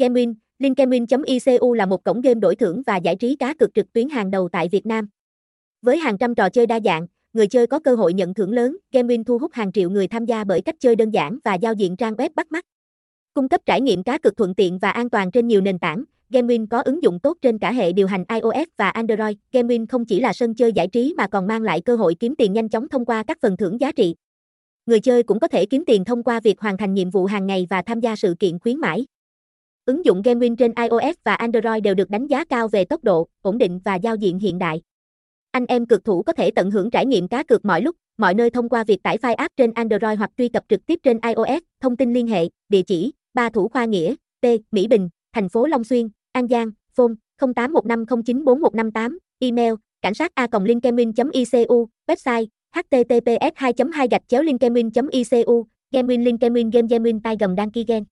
Gamewin, Linkewin.icu là một cổng game đổi thưởng và giải trí cá cược trực tuyến hàng đầu tại Việt Nam. Với hàng trăm trò chơi đa dạng, người chơi có cơ hội nhận thưởng lớn, Gamewin thu hút hàng triệu người tham gia bởi cách chơi đơn giản và giao diện trang web bắt mắt. Cung cấp trải nghiệm cá cược thuận tiện và an toàn trên nhiều nền tảng, Gamewin có ứng dụng tốt trên cả hệ điều hành iOS và Android. Gamewin không chỉ là sân chơi giải trí mà còn mang lại cơ hội kiếm tiền nhanh chóng thông qua các phần thưởng giá trị. Người chơi cũng có thể kiếm tiền thông qua việc hoàn thành nhiệm vụ hàng ngày và tham gia sự kiện khuyến mãi. Ứng dụng Gamewin trên iOS và Android đều được đánh giá cao về tốc độ, ổn định và giao diện hiện đại. Anh em cực thủ có thể tận hưởng trải nghiệm cá cược mọi lúc, mọi nơi thông qua việc tải file app trên Android hoặc truy cập trực tiếp trên iOS. Thông tin liên hệ, địa chỉ, Ba Thủ Khoa Nghĩa, T, Mỹ Bình, thành phố Long Xuyên, An Giang, phone 0815094158, email cảnh sát a linkemin.icu, website https 2 2 gạch chéo linkemin.icu, gamewin linkemin game gamewin tay gầm đăng ký game.